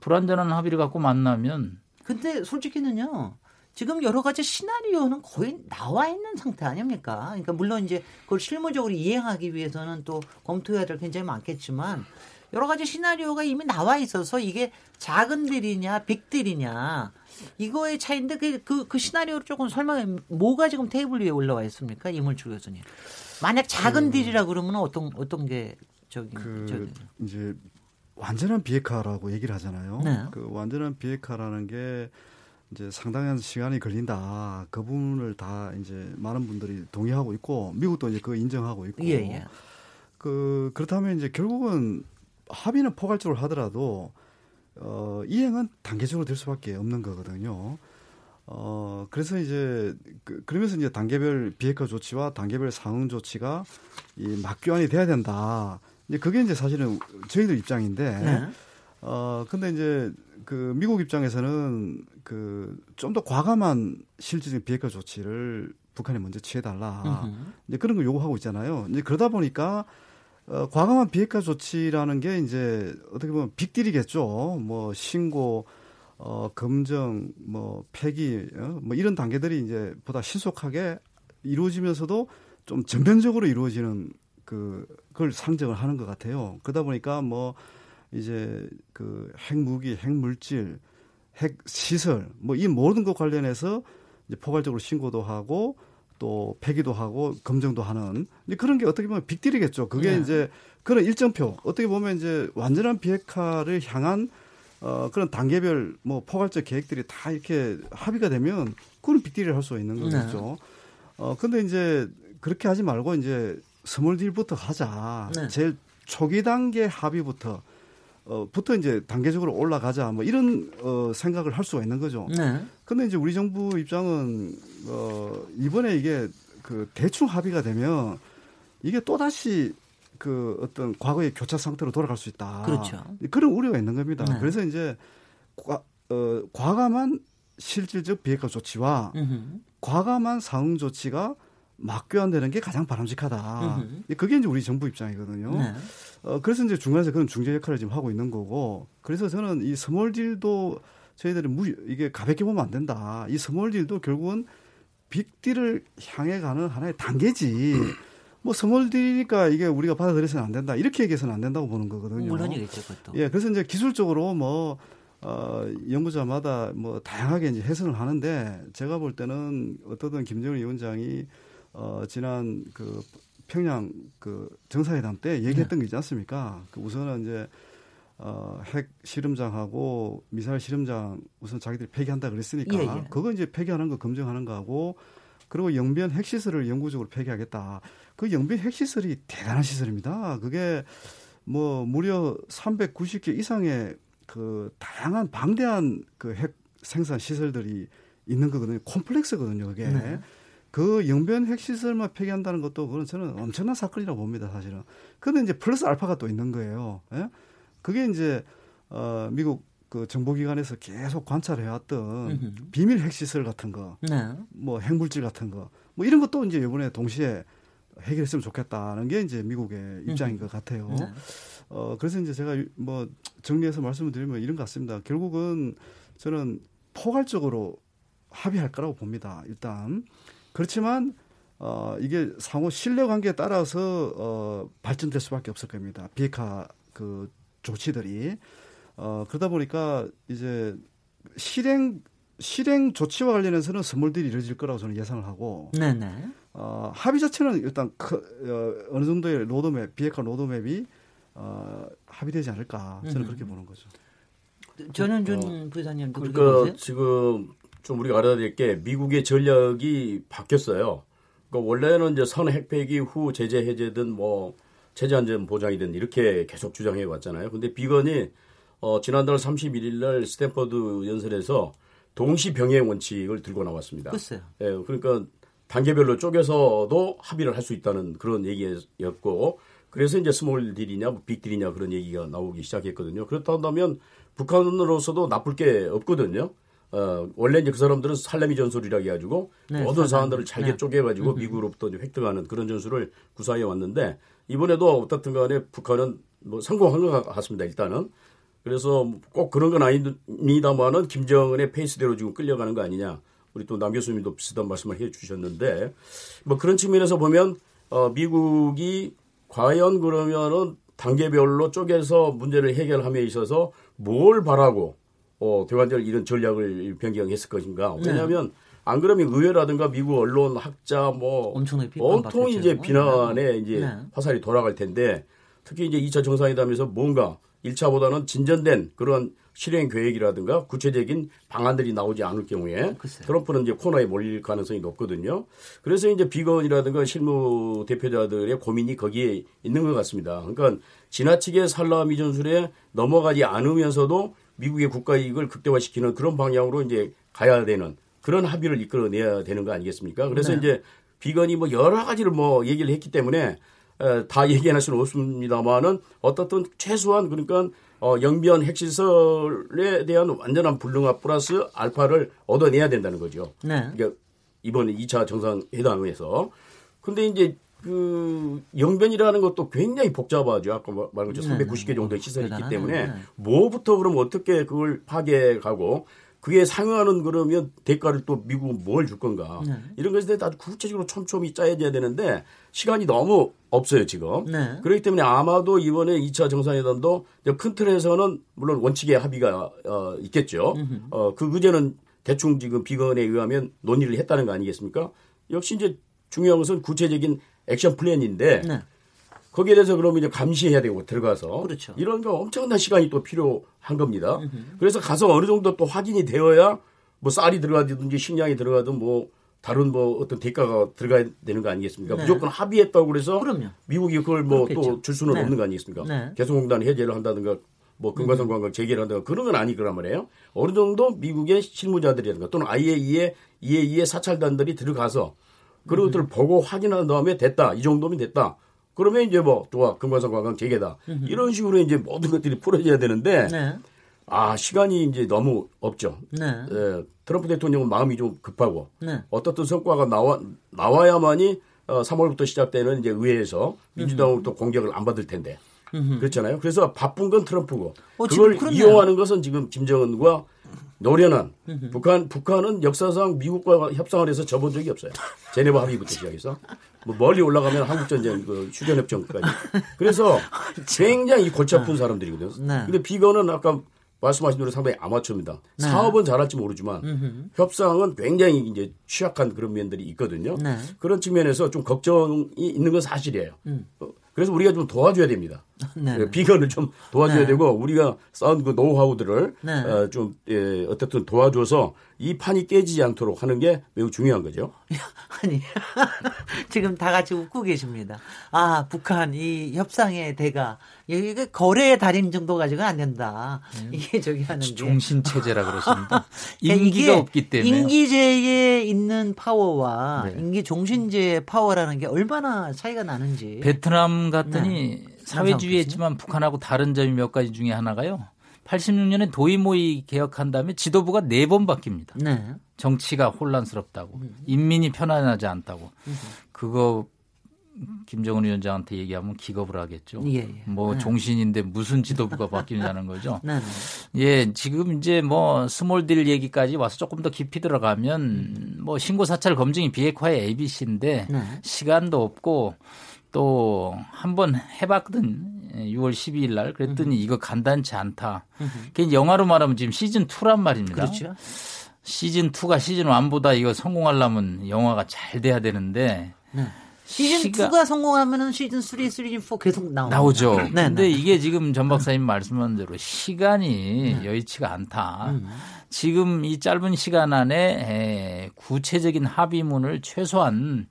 불완전한 합의를 갖고 만나면 근데 솔직히는요. 지금 여러 가지 시나리오는 거의 나와 있는 상태 아닙니까? 그러니까 물론 이제 그걸 실무적으로 이행하기 위해서는 또 검토해야 될게 굉장히 많겠지만 여러 가지 시나리오가 이미 나와 있어서 이게 작은 딜이냐 빅딜이냐 이거의 차이인데 그, 그, 그 시나리오를 조금 설명해 뭐가 지금 테이블 위에 올라와 있습니까? 이물주 교수님. 만약 작은 딜이라 그러면 어떤 어떤 게 저기 그 저기 이제 완전한 비핵화라고 얘기를 하잖아요. 네. 그 완전한 비핵화라는 게 이제 상당한 시간이 걸린다. 그 부분을 다 이제 많은 분들이 동의하고 있고 미국도 이제 그거 인정하고 있고. 예, 예. 그 그렇다면 이제 결국은 합의는 포괄적으로 하더라도 어 이행은 단계적으로 될 수밖에 없는 거거든요. 어 그래서 이제 그, 그러면서 이제 단계별 비핵화 조치와 단계별 상응 조치가 이 맞교환이 돼야 된다. 이제 그게 이제 사실은 저희들 입장인데 네. 어 근데 이제 그 미국 입장에서는 그 좀 더 과감한 실질적인 비핵화 조치를 북한에 먼저 취해달라. 음흠. 이제 그런 걸 요구하고 있잖아요. 이제 그러다 보니까 어, 과감한 비핵화 조치라는 게 이제 어떻게 보면 빅딜이겠죠. 뭐 신고, 어, 검정, 뭐 폐기, 어, 뭐 이런 단계들이 이제 보다 신속하게 이루어지면서도 좀 전면적으로 이루어지는 그 그걸 상정을 하는 것 같아요. 그러다 보니까 뭐 이제 그 핵무기, 핵물질, 핵 시설 뭐 이 모든 것 관련해서 이제 포괄적으로 신고도 하고 또 폐기도 하고 검증도 하는 그런 게 어떻게 보면 빅딜이겠죠. 그게 네. 이제 그런 일정표 어떻게 보면 이제 완전한 비핵화를 향한 어 그런 단계별 뭐 포괄적 계획들이 다 이렇게 합의가 되면 그런 빅딜을 할 수 있는 거겠죠. 네. 어 근데 이제 그렇게 하지 말고 이제 small deal부터 하자. 네. 제일 초기 단계 합의부터 어, 부터 이제 단계적으로 올라가자 뭐 이런 어, 생각을 할 수가 있는 거죠. 네. 근데 이제 우리 정부 입장은 어, 이번에 이게 그 대충 합의가 되면 이게 또 다시 그 어떤 과거의 교착 상태로 돌아갈 수 있다. 그렇죠. 그런 우려가 있는 겁니다. 네. 그래서 이제 과, 어, 과감한 실질적 비핵화 조치와 으흠. 과감한 상응 조치가 막 교환되는 게 가장 바람직하다. 으흠. 그게 이제 우리 정부 입장이거든요. 네. 어, 그래서 이제 중간에서 그런 중재 역할을 지금 하고 있는 거고, 그래서 저는 이 small deal도 저희들이 무, 이게 가볍게 보면 안 된다. 이 small deal도 결국은 빅딜을 향해 가는 하나의 단계지. 뭐 small deal이니까 이게 우리가 받아들여서는 안 된다. 이렇게 얘기해서는 안 된다고 보는 거거든요. 물론이겠죠, 그것도. 예, 그래서 이제 기술적으로 뭐 어, 연구자마다 뭐 다양하게 이제 해석을 하는데 제가 볼 때는 어떻든 김정은 위원장이 어, 지난 그 평양 그 정상회담 때 얘기했던 네. 게 있지 않습니까? 그 우선은 이제 어, 핵 실험장하고 미사일 실험장 우선 자기들이 폐기한다 그랬으니까 예, 예. 그거 이제 폐기하는 거 검증하는 거하고 그리고 영변 핵시설을 영구적으로 폐기하겠다. 그 영변 핵시설이 대단한 시설입니다. 그게 뭐 무려 390개 이상의 그 다양한 방대한 그 핵 생산 시설들이 있는 거거든요. 콤플렉스거든요, 그게. 네. 그 영변 핵시설만 폐기한다는 것도 그건 저는 엄청난 사건이라고 봅니다, 사실은. 그런데 이제 플러스 알파가 또 있는 거예요. 예? 그게 이제 어 미국 그 정보기관에서 계속 관찰해왔던 비밀 핵시설 같은 거, 네. 뭐 핵물질 같은 거, 뭐 이런 것도 이제 이번에 동시에 해결했으면 좋겠다는 게 이제 미국의 입장인 것 같아요. 네. 어 그래서 이제 제가 뭐 정리해서 말씀을 드리면 이런 것 같습니다. 결국은 저는 포괄적으로 합의할 거라고 봅니다. 일단 그렇지만 어, 이게 상호 신뢰 관계에 따라서 어, 발전될 수밖에 없을 겁니다. 비핵화 그 조치들이 어, 그러다 보니까 이제 실행 실행 조치와 관련해서는 small deal이 이루어질 거라고 저는 예상을 하고 네네. 어, 합의 자체는 일단 그, 어, 어느 정도의 로드맵 비핵화 로드맵이 어, 합의되지 않을까 저는 음. 그렇게 보는 거죠. 전현준 어, 박사님도 그러니까 지금 좀 우리가 알아야 될 게 미국의 전략이 바뀌었어요. 그러니까 원래는 이제 선 핵폐기 후 제재 해제든 뭐 체제 안전 보장이든 이렇게 계속 주장해 왔잖아요. 근데 비건이 어, 지난달 31일 날 스탠퍼드 연설에서 동시 병행 원칙을 들고 나왔습니다. 글쎄요. 예, 그러니까 단계별로 쪼개서도 합의를 할 수 있다는 그런 얘기였고 그래서 이제 small deal이냐 뭐 빅딜이냐 그런 얘기가 나오기 시작했거든요. 그렇다면 북한으로서도 나쁠 게 없거든요. 어, 원래 이제 그 사람들은 살레미 전술이라고 해가지고 네, 모든 사안들을 잘게 네. 쪼개가지고 음. 미국으로부터 획득하는 그런 전술을 구사해 왔는데 이번에도 어떻든 간에 북한은 뭐 성공한 것 같습니다. 일단은. 그래서 꼭 그런 건 아닙니다만은 김정은의 페이스대로 지금 끌려가는 거 아니냐. 우리 또 남 교수님도 비슷한 말씀을 해 주셨는데 뭐 그런 측면에서 보면 어, 미국이 과연 그러면은 단계별로 쪼개서 문제를 해결함에 있어서 뭘 바라고 어, 대관절 이런 전략을 변경했을 것인가. 네. 왜냐하면 네. 안 그러면 의회라든가 미국 언론 학자 뭐 온통 이제 비난에 네. 이제 네. 화살이 돌아갈 텐데 특히 이제 2차 정상회담에서 뭔가 1차보다는 진전된 그런 실행 계획이라든가 구체적인 방안들이 나오지 않을 경우에 글쎄요. 트럼프는 이제 코너에 몰릴 가능성이 높거든요. 그래서 이제 비건이라든가 실무 대표자들의 고민이 거기에 있는 것 같습니다. 그러니까 지나치게 살라미 전술에 넘어가지 않으면서도 미국의 국가 이익을 극대화시키는 그런 방향으로 이제 가야 되는 그런 합의를 이끌어내야 되는 거 아니겠습니까? 그래서 네. 이제 비건이 뭐 여러 가지를 뭐 얘기를 했기 때문에 에, 다 얘기할 수는 없습니다만은 어떻든 최소한 그러니까 어, 영변 핵시설에 대한 완전한 불능화 플러스 알파를 얻어내야 된다는 거죠. 네. 그러니까 이번 2차 정상회담에서. 근데 이제 그 영변이라는 것도 굉장히 복잡하죠. 아까 말한 것처럼 390개 정도의 시설이 있기 때문에 뭐부터 그럼 어떻게 그걸 파괴하고 그게 상응하는 그러면 대가를 또 미국은 뭘 줄 건가? 네. 이런 것에 대해서 아주 구체적으로 촘촘히 짜여져야 되는데 시간이 너무 없어요 지금. 네. 그렇기 때문에 아마도 이번에 2차 정상회담도 큰 틀에서는 물론 원칙의 합의가 어, 있겠죠. 어, 그 의제는 대충 지금 비건에 의하면 논의를 했다는 거 아니겠습니까? 역시 이제 중요한 것은 구체적인 액션 플랜인데 네. 거기에 대해서 그러면 이제 감시해야 되고 들어가서 그렇죠. 이런 거 엄청난 시간이 또 필요한 겁니다. 그래서 가서 어느 정도 또 확인이 되어야 뭐 쌀이 들어가든지 식량이 들어가든 뭐 다른 뭐 어떤 대가가 들어가야 되는 거 아니겠습니까? 네. 무조건 합의했다고 그래서 그럼요. 미국이 그걸 뭐. 또 줄 수는 네. 없는 거 아니겠습니까? 네. 개성공단 해제를 한다든가 뭐 금과선 관광 재개를 한다든가 그런 건 아니 거란 말이에요. 어느 정도 미국의 실무자들이라든가 또는 IAEA, EAE의 사찰단들이 들어가서 그런 것들을 보고 확인한 다음에 됐다. 이 정도면 됐다. 그러면 이제 뭐 좋아 금과선 관광 재개다. 이런 식으로 이제 모든 것들이 풀어져야 되는데 네. 아 시간이 이제 너무 없죠. 네. 예, 트럼프 대통령은 마음이 좀 급하고 네. 어떻든 성과가 나와 나와야만이 어, 3월부터 시작되는 이제 의회에서 민주당으로부터 공격을 안 받을 텐데 그렇잖아요. 그래서 바쁜 건 트럼프고 어, 그걸. 이용하는 것은 지금 김정은과 노련한 북한 북한은 역사상 미국과 협상을 해서 접은 적이 없어요. 제네바 합의부터 시작해서 뭐 멀리 올라가면 한국 전쟁 그 휴전 협정까지. 그래서 굉장히 골치 아픈 사람들이거든요. 네. 근데 비건은 아까 말씀하신 대로 상당히 아마추어입니다. 사업은 잘할지 모르지만 협상은 굉장히 이제 취약한 그런 면들이 있거든요. 네. 그런 측면에서 좀 걱정이 있는 건 사실이에요. 어, 그래서 우리가 좀 도와줘야 됩니다. 네. 예, 비건을 좀 도와줘야 네. 되고 우리가 쌓은 그 노하우들을 네. 어, 좀 예, 어떻든 도와줘서 이 판이 깨지지 않도록 하는 게 매우 중요한 거죠. 아니 지금 다 같이 웃고 계십니다. 아 북한 이 협상의 대가 이게 거래의 달인 정도 가지고는 안 된다. 이게 저기 하는 게 종신 체제라 그렇습니다. 임기가 이게 없기 때문에 임기제에 있는 파워와 네. 임기 종신제의 파워라는 게 얼마나 차이가 나는지. 베트남 갔더니 네. 사회주의했지만 북한하고 다른 점이 몇 가지 중에 하나가요. 86년에 도이모이 개혁한 다음에 지도부가 네 번 바뀝니다. 네. 정치가 혼란스럽다고 인민이 편안하지 않다고 그거 김정은 위원장한테 얘기하면 기겁을 하겠죠. 예, 예. 뭐 네. 종신인데 무슨 지도부가 바뀌냐는 거죠. 네. 네. 예, 지금 이제 뭐 small deal 얘기까지 와서 조금 더 깊이 들어가면 뭐 신고 사찰 검증이 비핵화의 ABC인데 네. 시간도 없고 또 한번 해봤거든 6월 12일 날 그랬더니 이거 간단치 않다. 그게 영화로 말하면 지금 시즌 2란 말입니다. 그렇죠. 시즌 2가 시즌 1보다 이거 성공하려면 영화가 잘 돼야 되는데 네. 시즌 시가- 2가 성공하면은 시즌 3, 시즌 4 계속 나옵니다. 나오죠. 네, 근데 네. 이게 지금 전 박사님 말씀한 대로 시간이 여의치가 않다. 음. 지금 이 짧은 시간 안에 에, 구체적인 합의문을 최소한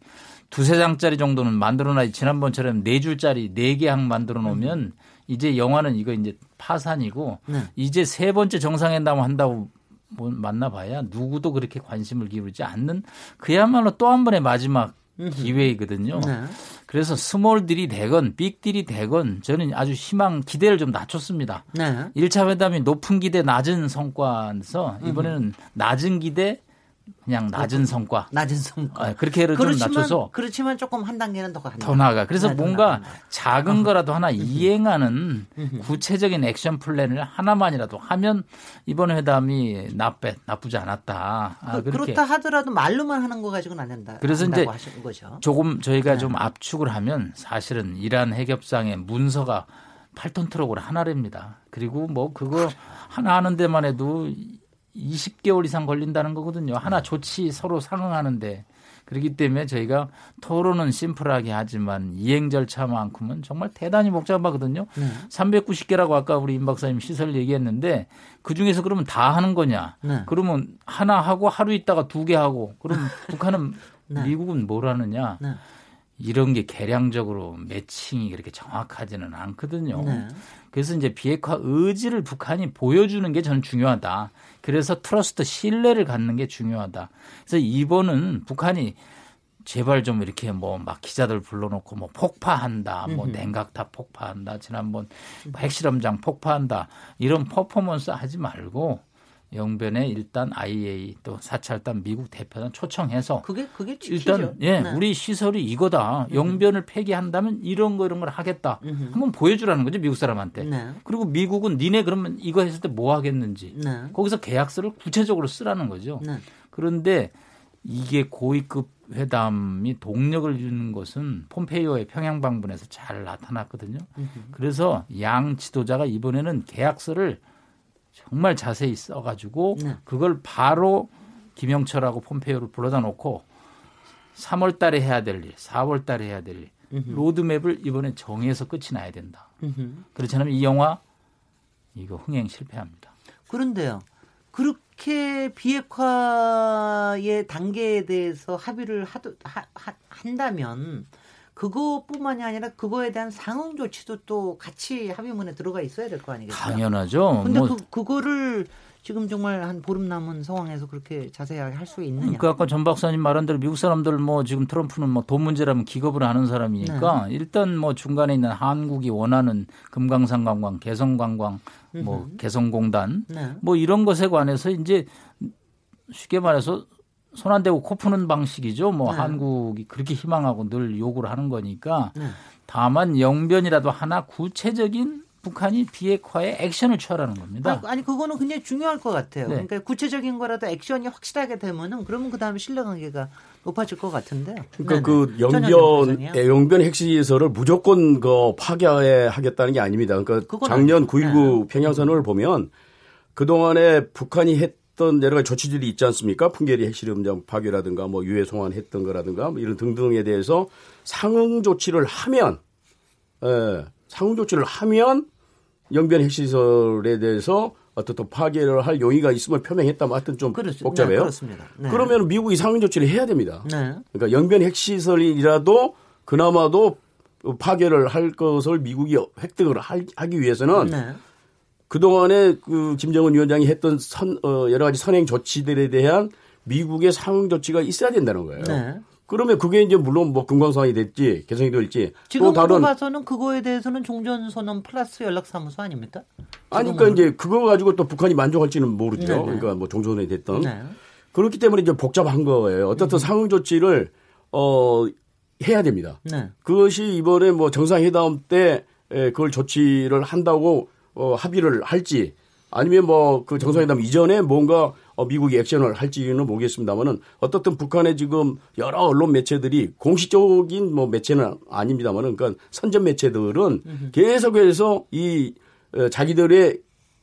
두세 장짜리 정도는 만들어놔 지난번처럼 네 줄짜리 네 개 항 만들어 놓으면 이제 영화는 이거 이제 파산이고 네. 이제 세 번째 정상회담 한다고 뭐 만나봐야 누구도 그렇게 관심을 기울이지 않는 그야말로 또 한 번의 마지막 기회이거든요. 네. 그래서 스몰딜이 되건 빅딜이 되건 저는 아주 희망 기대를 좀 낮췄습니다. 네. 1차 회담이 높은 기대 낮은 성과에서 이번에는 낮은 기대 그냥 낮은 성과 낮은 성과. 아, 그렇게를 좀 그렇지만 낮춰서 그렇지만 조금 한 단계는 더 간다. 더 나아가. 그래서 네, 더 뭔가 나간다. 작은 거라도 하나 이행하는 구체적인 액션 플랜을 하나만이라도 하면 이번 회담이 나쁘, 나쁘지 않았다. 아, 그, 그렇게 그렇다 하더라도 말로만 하는 거 가지고는 안 된다. 그래서 이제. 조금 저희가 네. 좀 압축을 하면 사실은 이란 핵협상의 문서가 8톤 트럭으로 하나랍니다. 그리고 뭐 그거 하나 하는 데만 해도 20개월 이상 걸린다는 거거든요. 하나 조치 서로 상응하는데 그렇기 때문에 저희가 토론은 심플하게 하지만 이행 절차만큼은 정말 대단히 복잡하거든요. 네. 390개라고 아까 우리 임 박사님 시설 얘기했는데 그 중에서 그러면 다 하는 거냐? 네. 그러면 하나 하고 하루 있다가 두 개 하고 그럼 북한은 네. 미국은 뭘 하느냐? 네. 이런 게 계량적으로 매칭이 그렇게 정확하지는 않거든요. 네. 그래서 이제 비핵화 의지를 북한이 보여주는 게 저는 중요하다. 그래서 trust 신뢰를 갖는 게 중요하다. 그래서 이번은 북한이 제발 좀 이렇게 뭐 막 기자들 불러놓고 뭐 폭파한다, 뭐 냉각탑 폭파한다, 지난번 핵실험장 폭파한다 이런 퍼포먼스 하지 말고 영변에 일단 IAEA 또 사찰단 미국 대표단 초청해서 그게 그게 지키죠. 일단 예 네. 우리 시설이 이거다 영변을 폐기한다면 이런 거 이런 걸 하겠다 한번 보여주라는 거죠 미국 사람한테 네. 그리고 미국은 니네 그러면 이거 했을 때 뭐 하겠는지 네. 거기서 계약서를 구체적으로 쓰라는 거죠 네. 그런데 이게 고위급 회담이 동력을 주는 것은 폼페이오의 평양 방문에서 잘 나타났거든요. 그래서 양 지도자가 이번에는 계약서를 정말 자세히 써가지고 네. 그걸 바로 김영철하고 폼페이오를 불러다 놓고 3월 달에 해야 될 일, 4월 달에 해야 될 일, 로드맵을 이번에 정해서 끝이 나야 된다. 음흠. 그렇지 않으면 이 영화 이거 흥행 실패합니다. 그런데요. 그렇게 비핵화의 단계에 대해서 합의를 하도, 하, 하, 한다면 그것뿐만이 아니라 그거에 대한 상응 조치도 또 같이 합의문에 들어가 있어야 될 거 아니겠어요? 당연하죠. 근데 뭐 그, 그거를 지금 정말 한 보름 남은 상황에서 그렇게 자세하게 할 수 있느냐? 그러니까 아까 전 박사님 말한 대로 미국 사람들 뭐 지금 트럼프는 뭐 돈 문제라면 기겁을 하는 사람이니까 네. 일단 뭐 중간에 있는 한국이 원하는 금강산 관광, 개성 관광, 뭐 개성공단 네. 뭐 이런 것에 관해서 이제 쉽게 말해서 손 안 대고 코 푸는 방식이죠. 뭐 네. 한국이 그렇게 희망하고 늘 요구를 하는 거니까 네. 다만 영변이라도 하나 구체적인 북한이 비핵화에 액션을 취하라는 겁니다. 아니, 아니, 그거는 굉장히 중요할 것 같아요. 네. 그러니까 구체적인 거라도 액션이 확실하게 되면은 그러면 그 다음에 신뢰관계가 높아질 것 같은데요. 그러니까 네네. 그 전혀 영변. 예, 영변 핵시설을 무조건 그 파괴하겠다는 게 아닙니다. 그러니까 작년 아니죠. 9.19 평양선언을 보면 그 동안에 북한이 했 던 여러 가지 조치들이 있지 않습니까? 풍계리 핵실험장 파괴라든가 뭐 유해 송환했던 거라든가 뭐 이런 등등에 대해서 상응 조치를 하면 예, 상응 조치를 하면 영변 핵시설에 대해서 또 파괴를 할 용의가 있음을 표명했다면 하여튼 좀 그렇죠. 복잡해요. 네, 그렇습니다. 네. 그러면 미국이 상응 조치를 해야 됩니다. 네. 그러니까 영변 핵시설이라도 그나마도 파괴를 할 것을 미국이 획득을 할- 하기 위해서는 네. 그동안에 그 김정은 위원장이 했던 선, 어, 여러 가지 선행 조치들에 대한 미국의 상응 조치가 있어야 된다는 거예요. 네. 그러면 그게 이제 물론 뭐 금강산이 됐지 개성이 될지 지금 또 다른 봐서는 그거에 대해서는 종전선언 플러스 연락사무소 아닙니까? 아니 그러니까 이제 그거 가지고 또 북한이 만족할지는 모르죠. 네네. 그러니까 뭐 종전이 됐던 네. 그렇기 때문에 이제 복잡한 거예요. 어떻든 상응 조치를 어 해야 됩니다. 네. 그것이 이번에 뭐 정상회담 때 에, 그걸 조치를 한다고 어, 합의를 할지 아니면 뭐 그 정상회담 이전에 뭔가 어, 미국이 액션을 할지는 모르겠습니다만은 어떻든 북한의 지금 여러 언론 매체들이 공식적인 뭐 매체는 아닙니다만은 그러니까 선전 매체들은 계속해서 이 어, 자기들의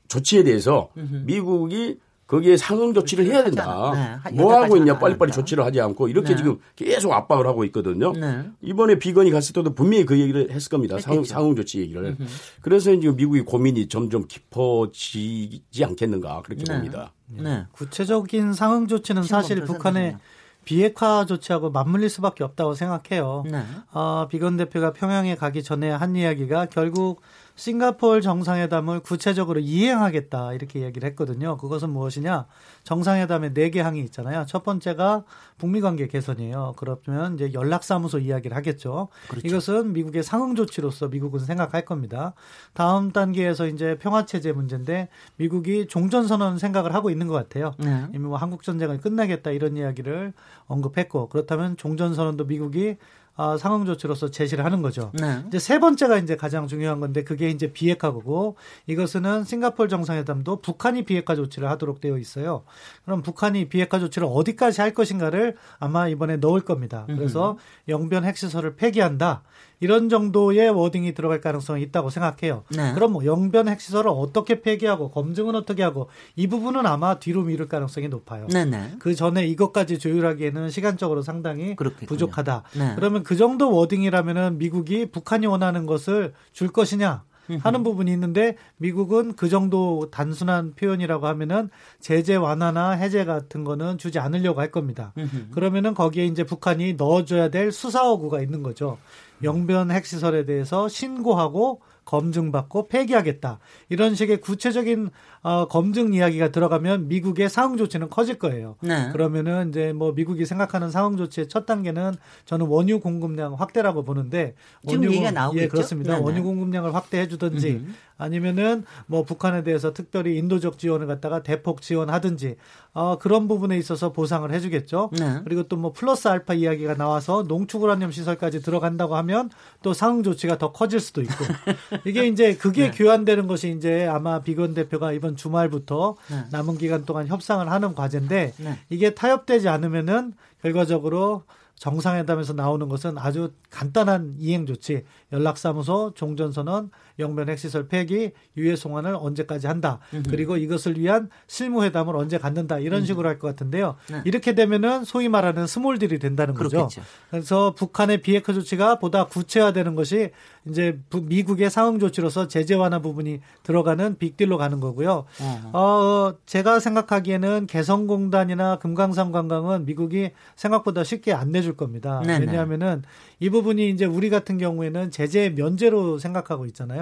조치에 대해서 미국이 거기에 상응 조치를 해야 된다. 네, 하- 뭐 하고 있냐 빨리빨리 안 조치를 하지 않고 이렇게 네. 지금 계속 압박을 하고 있거든요. 네. 이번에 비건이 갔을 때도 분명히 그 얘기를 했을 겁니다. 상응. 상응 조치 얘기를. 그래서 이제 미국의 고민이 점점 깊어지지 않겠는가 그렇게 네. 봅니다. 네. 구체적인 상응 조치는 사실 북한의. 비핵화 조치하고 맞물릴 수밖에 없다고 생각해요. 네. 어, 비건 대표가 평양에 가기 전에 한 이야기가 결국 싱가포르 정상회담을 구체적으로 이행하겠다 이렇게 얘기를 했거든요. 그것은 무엇이냐? 정상회담에 네 개 항이 있잖아요. 첫 번째가 북미 관계 개선이에요. 그러면 이제 연락사무소 이야기를 하겠죠. 이것은 미국의 상응 조치로서 미국은 생각할 겁니다. 다음 단계에서 이제 평화 체제 문제인데 미국이 종전 선언 생각을 하고 있는 것 같아요. 네. 이미 뭐 한국 전쟁을 끝나겠다 이런 이야기를 언급했고 그렇다면 종전 선언도 미국이 아, 상응 조치로서 제시를 하는 거죠. 네. 이제 세 번째가 이제 가장 중요한 건데 그게 이제 비핵화고 이것은 싱가포르 정상회담도 북한이 비핵화 조치를 하도록 되어 있어요. 그럼 북한이 비핵화 조치를 어디까지 할 것인가를 아마 이번에 넣을 겁니다. 그래서 영변 핵시설을 폐기한다. 이런 정도의 워딩이 들어갈 가능성이 있다고 생각해요. 네. 그럼 뭐 영변 핵시설을 어떻게 폐기하고 검증은 어떻게 하고 이 부분은 아마 뒤로 미룰 가능성이 높아요. 네, 네. 그 전에 이것까지 조율하기에는 시간적으로 상당히 그렇겠군요. 부족하다. 네. 그러면 그 정도 워딩이라면은 미국이 북한이 원하는 것을 줄 것이냐 하는 부분이 있는데 미국은 그 정도 단순한 표현이라고 하면은 제재 완화나 해제 같은 거는 주지 않으려고 할 겁니다. 그러면은 거기에 이제 북한이 넣어줘야 될 수사어구가 있는 거죠. 영변 핵시설에 대해서 신고하고 검증받고 폐기하겠다. 이런 식의 구체적인 어, 검증 이야기가 들어가면 미국의 상응 조치는 커질 거예요. 네. 그러면은 이제 뭐 미국이 생각하는 상응 조치의 첫 단계는 저는 원유 공급량 확대라고 보는데 지금 원유 얘기가 공- 나오겠죠? 예, 그렇습니다. 네네. 원유 공급량을 확대해 주든지 음. 아니면은 뭐 북한에 대해서 특별히 인도적 지원을 갖다가 대폭 지원하든지 어, 그런 부분에 있어서 보상을 해주겠죠. 네. 그리고 또 뭐 플러스 알파 이야기가 나와서 농축 우라늄 시설까지 들어간다고 하면 또 상응 조치가 더 커질 수도 있고 이게 이제 그게 네. 교환되는 것이 이제 아마 비건 대표가 이번 주말부터 네. 남은 기간 동안 협상을 하는 과제인데 네. 이게 타협되지 않으면은 결과적으로 정상회담에서 나오는 것은 아주 간단한 이행 조치, 연락사무소, 종전선언, 영변 핵시설 폐기, 유해 송환을 언제까지 한다. 그리고 이것을 위한 실무회담을 언제 갖는다. 이런 식으로 할 것 같은데요. 네. 이렇게 되면은 소위 말하는 small deal이 된다는 거죠. 그렇겠죠. 그래서 북한의 비핵화 조치가 보다 구체화되는 것이 이제 부- 미국의 상응 조치로서 제재 완화 부분이 들어가는 빅딜로 가는 거고요. 어. 어, 제가 생각하기에는 개성공단이나 금강산 관광은 미국이 생각보다 쉽게 안 내줄 겁니다. 네네. 왜냐하면은 이 부분이 이제 우리 같은 경우에는 제재 면제로 생각하고 있잖아요.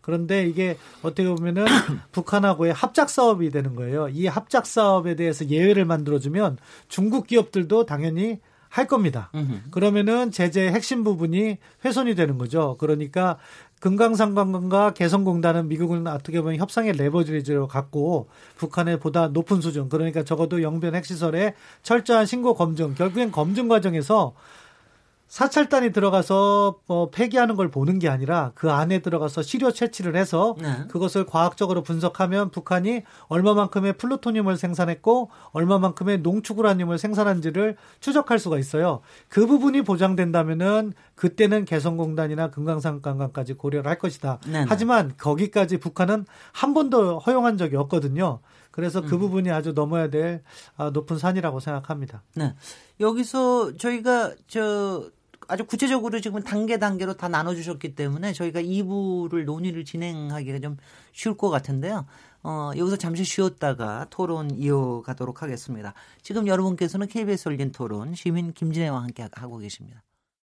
그런데 이게 어떻게 보면은 북한하고의 합작 사업이 되는 거예요. 이 합작 사업에 대해서 예외를 만들어주면 중국 기업들도 당연히 할 겁니다. 그러면은 제재의 핵심 부분이 훼손이 되는 거죠. 그러니까 금강산관광과 개성공단은 미국은 어떻게 보면 협상의 레버리지로 갖고 북한의 보다 높은 수준, 그러니까 적어도 영변 핵시설의 철저한 신고 검증, 결국엔 검증 과정에서 사찰단이 들어가서 뭐 폐기하는 걸 보는 게 아니라 그 안에 들어가서 시료 채취를 해서 네. 그것을 과학적으로 분석하면 북한이 얼마만큼의 플루토늄을 생산했고 얼마만큼의 농축 우라늄을 생산한지를 추적할 수가 있어요. 그 부분이 보장된다면은 그때는 개성공단이나 금강산 관광까지 고려를 할 것이다. 네네. 하지만 거기까지 북한은 한 번도 허용한 적이 없거든요. 그래서 음. 그 부분이 아주 넘어야 될 아, 높은 산이라고 생각합니다. 네. 여기서 저희가 저 아주 구체적으로 지금 단계 단계로 다 나눠주셨기 때문에 저희가 2부를 논의를 진행하기가 좀 쉬울 것 같은데요. 어, 여기서 잠시 쉬었다가 토론 이어가도록 하겠습니다. 지금 여러분께서는 KBS 열린 토론 시민 김진애와 함께 하고 계십니다.